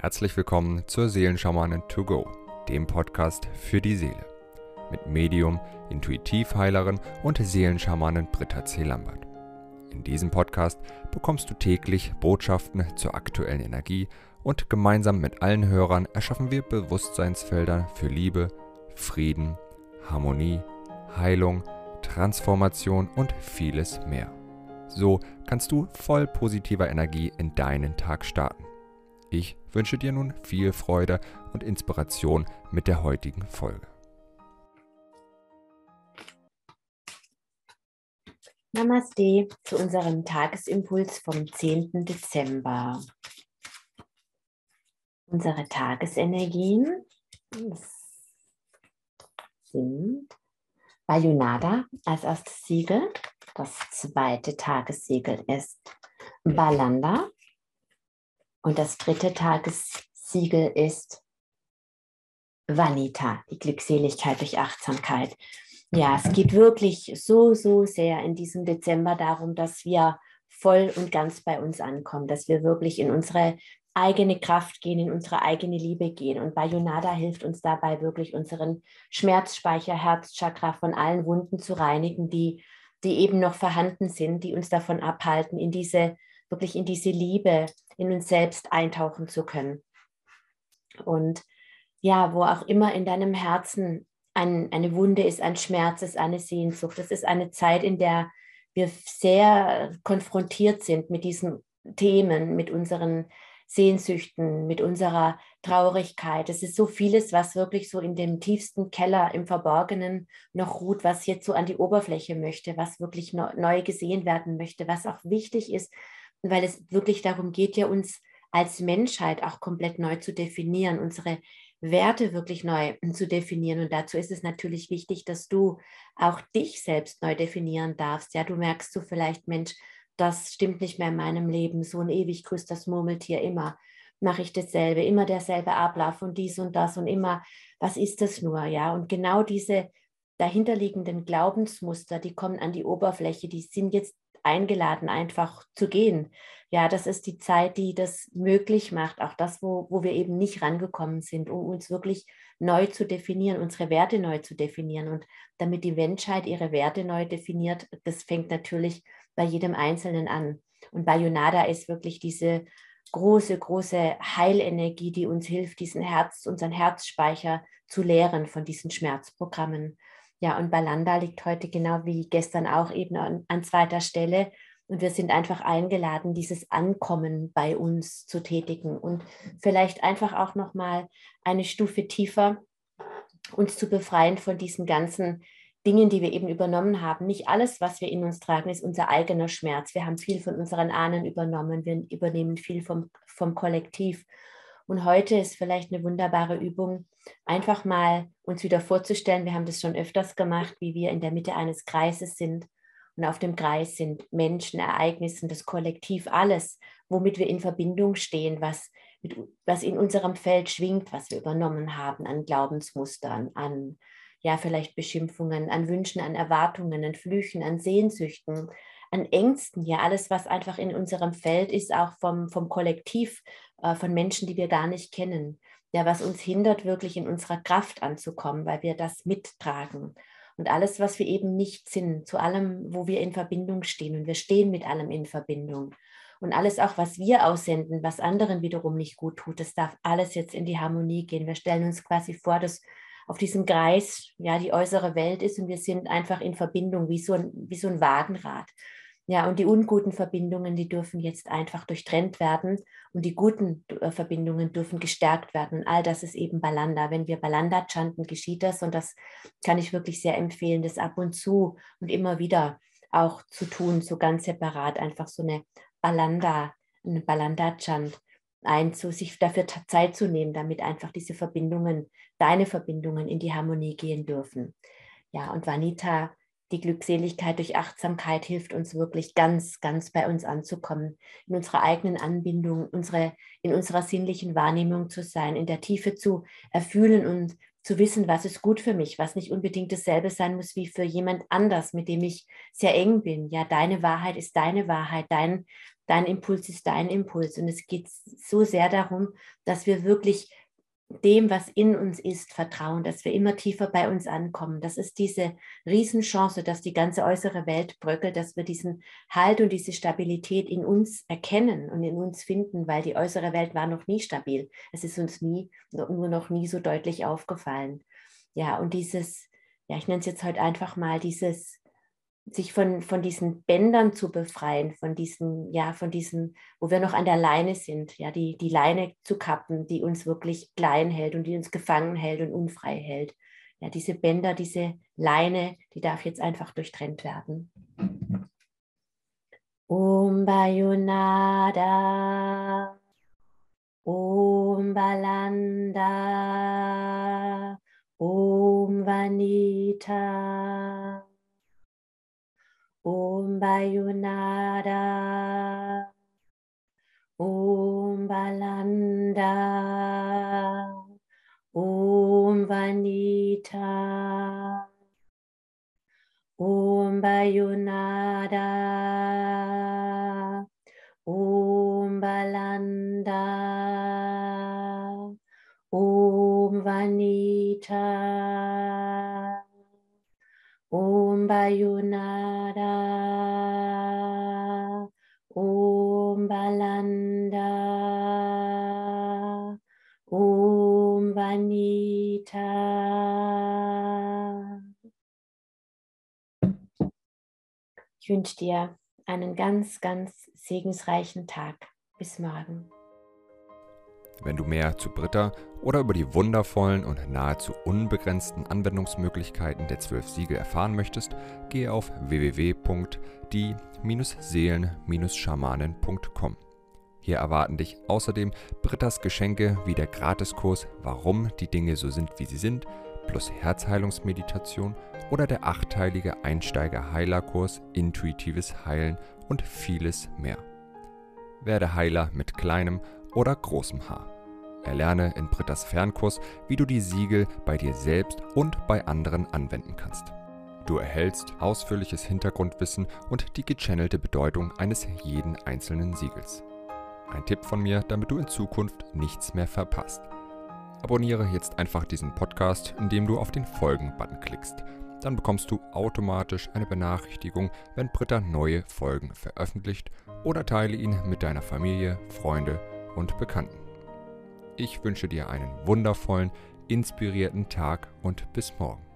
Herzlich willkommen zur Seelenschamanin to go, dem Podcast für die Seele. Mit Medium, Intuitivheilerin und Seelenschamanin Britta C. Lambert. In diesem Podcast bekommst du täglich Botschaften zur aktuellen Energie und gemeinsam mit allen Hörern erschaffen wir Bewusstseinsfelder für Liebe, Frieden, Harmonie, Heilung, Transformation und vieles mehr. So kannst du voll positiver Energie in deinen Tag starten. Ich wünsche dir nun viel Freude und Inspiration mit der heutigen Folge. Namaste zu unserem Tagesimpuls vom 10. Dezember. Unsere Tagesenergien sind Bayonada als erstes Siegel. Das zweite Tagessiegel ist Balanda. Und das dritte Tagessiegel ist Vanita, die Glückseligkeit durch Achtsamkeit. Ja, es geht wirklich so, so sehr in diesem Dezember darum, dass wir voll und ganz bei uns ankommen, dass wir wirklich in unsere eigene Kraft gehen, in unsere eigene Liebe gehen. Und Bayonada hilft uns dabei, wirklich unseren Schmerzspeicher, Herzchakra von allen Wunden zu reinigen, die, die eben noch vorhanden sind, die uns davon abhalten, in diese, wirklich in diese Liebe, in uns selbst eintauchen zu können. Und ja, wo auch immer in deinem Herzen ein, eine Wunde ist, ein Schmerz ist, eine Sehnsucht. Das ist eine Zeit, in der wir sehr konfrontiert sind mit diesen Themen, mit unseren Sehnsüchten, mit unserer Traurigkeit. Es ist so vieles, was wirklich so in dem tiefsten Keller im Verborgenen noch ruht, was jetzt so an die Oberfläche möchte, was wirklich neu gesehen werden möchte, was auch wichtig ist, weil es wirklich darum geht, ja uns als Menschheit auch komplett neu zu definieren, unsere Werte wirklich neu zu definieren. Und dazu ist es natürlich wichtig, dass du auch dich selbst neu definieren darfst. Ja, du merkst du vielleicht, Mensch, das stimmt nicht mehr in meinem Leben, so ein ewig grüßt das Murmeltier immer, mache ich dasselbe, immer derselbe Ablauf und dies und das und immer, was ist das nur, ja? Und genau diese dahinterliegenden Glaubensmuster, die kommen an die Oberfläche, die sind jetzt eingeladen, einfach zu gehen. Ja, das ist die Zeit, die das möglich macht, auch das, wo, wo wir eben nicht rangekommen sind, um uns wirklich neu zu definieren, unsere Werte neu zu definieren. Und damit die Menschheit ihre Werte neu definiert, das fängt natürlich bei jedem Einzelnen an. Und Bayonada ist wirklich diese große, große Heilenergie, die uns hilft, diesen Herz, unseren Herzspeicher zu leeren von diesen Schmerzprogrammen. Ja, und Balanda liegt heute genau wie gestern auch eben an, an zweiter Stelle. Und wir sind einfach eingeladen, dieses Ankommen bei uns zu tätigen und vielleicht einfach auch nochmal eine Stufe tiefer uns zu befreien von diesen ganzen Dingen, die wir eben übernommen haben. Nicht alles, was wir in uns tragen, ist unser eigener Schmerz. Wir haben viel von unseren Ahnen übernommen. Wir übernehmen viel vom, vom Kollektiv. Und heute ist vielleicht eine wunderbare Übung, einfach mal uns wieder vorzustellen, wir haben das schon öfters gemacht, wie wir in der Mitte eines Kreises sind. Und auf dem Kreis sind Menschen, Ereignisse, das Kollektiv, alles, womit wir in Verbindung stehen, was, mit, was in unserem Feld schwingt, was wir übernommen haben an Glaubensmustern, an ja, vielleicht Beschimpfungen, an Wünschen, an Erwartungen, an Flüchen, an Sehnsüchten, an Ängsten, ja, alles, was einfach in unserem Feld ist, auch vom, vom Kollektiv, äh, von Menschen, die wir gar nicht kennen. Ja, was uns hindert, wirklich in unserer Kraft anzukommen, weil wir das mittragen. Und alles, was wir eben nicht sind, zu allem, wo wir in Verbindung stehen. Und wir stehen mit allem in Verbindung. Und alles auch, was wir aussenden, was anderen wiederum nicht gut tut, das darf alles jetzt in die Harmonie gehen. Wir stellen uns quasi vor, dass auf diesem Kreis ja die äußere Welt ist und wir sind einfach in Verbindung, wie so ein, wie so ein Wagenrad. Ja, und die unguten Verbindungen, die dürfen jetzt einfach durchtrennt werden und die guten äh, Verbindungen dürfen gestärkt werden. All das ist eben Balanda. Wenn wir Balanda chanten, geschieht das und das kann ich wirklich sehr empfehlen, das ab und zu und immer wieder auch zu tun, so ganz separat, einfach so eine Balanda, eine Balanda-Chant einzu, sich dafür Zeit zu nehmen, damit einfach diese Verbindungen, deine Verbindungen in die Harmonie gehen dürfen. Ja, und Vanita die Glückseligkeit durch Achtsamkeit hilft uns wirklich ganz, ganz bei uns anzukommen, in unserer eigenen Anbindung, unsere, in unserer sinnlichen Wahrnehmung zu sein, in der Tiefe zu erfühlen und zu wissen, was ist gut für mich, was nicht unbedingt dasselbe sein muss wie für jemand anders, mit dem ich sehr eng bin. Ja, deine Wahrheit ist deine Wahrheit, dein, dein Impuls ist dein Impuls. Und es geht so sehr darum, dass wir wirklich dem, was in uns ist, vertrauen, dass wir immer tiefer bei uns ankommen. Das ist diese Riesenchance, dass die ganze äußere Welt bröckelt, dass wir diesen Halt und diese Stabilität in uns erkennen und in uns finden, weil die äußere Welt war noch nie stabil. Es ist uns nie, nur noch nie so deutlich aufgefallen. Ja, und dieses, ja, ich nenne es jetzt heute einfach mal dieses sich von, von diesen Bändern zu befreien, von diesen, ja, von diesen, wo wir noch an der Leine sind, ja, die, die Leine zu kappen, die uns wirklich klein hält und die uns gefangen hält und unfrei hält. Ja, diese Bänder, diese Leine, die darf jetzt einfach durchtrennt werden. Om Bayonada, Om Balanda, Om Vanita. Om Bayunada, Om Balanda, Om Vanita, Om Bayunada, Om Balanda, Om Vanita. Om Bayunada, Balanda, Om Vanita. Ich wünsche dir einen ganz, ganz segensreichen Tag. Bis morgen. Wenn du mehr zu Britta oder über die wundervollen und nahezu unbegrenzten Anwendungsmöglichkeiten der zwölf Siegel erfahren möchtest, gehe auf www.die-seelen-schamanen.com. Hier erwarten dich außerdem Brittas Geschenke wie der Gratiskurs Warum die Dinge so sind, wie sie sind, plus Herzheilungsmeditation oder der achteilige Einsteiger-Heilerkurs Intuitives Heilen und vieles mehr. Werde Heiler mit kleinem oder großem Haar. Erlerne in Brittas Fernkurs, wie du die Siegel bei dir selbst und bei anderen anwenden kannst. Du erhältst ausführliches Hintergrundwissen und die gechannelte Bedeutung eines jeden einzelnen Siegels. Ein Tipp von mir, damit du in Zukunft nichts mehr verpasst. Abonniere jetzt einfach diesen Podcast, indem du auf den Folgen-Button klickst. Dann bekommst du automatisch eine Benachrichtigung, wenn Britta neue Folgen veröffentlicht oder teile ihn mit deiner Familie, Freunde und Bekannten. Ich wünsche dir einen wundervollen, inspirierten Tag und bis morgen.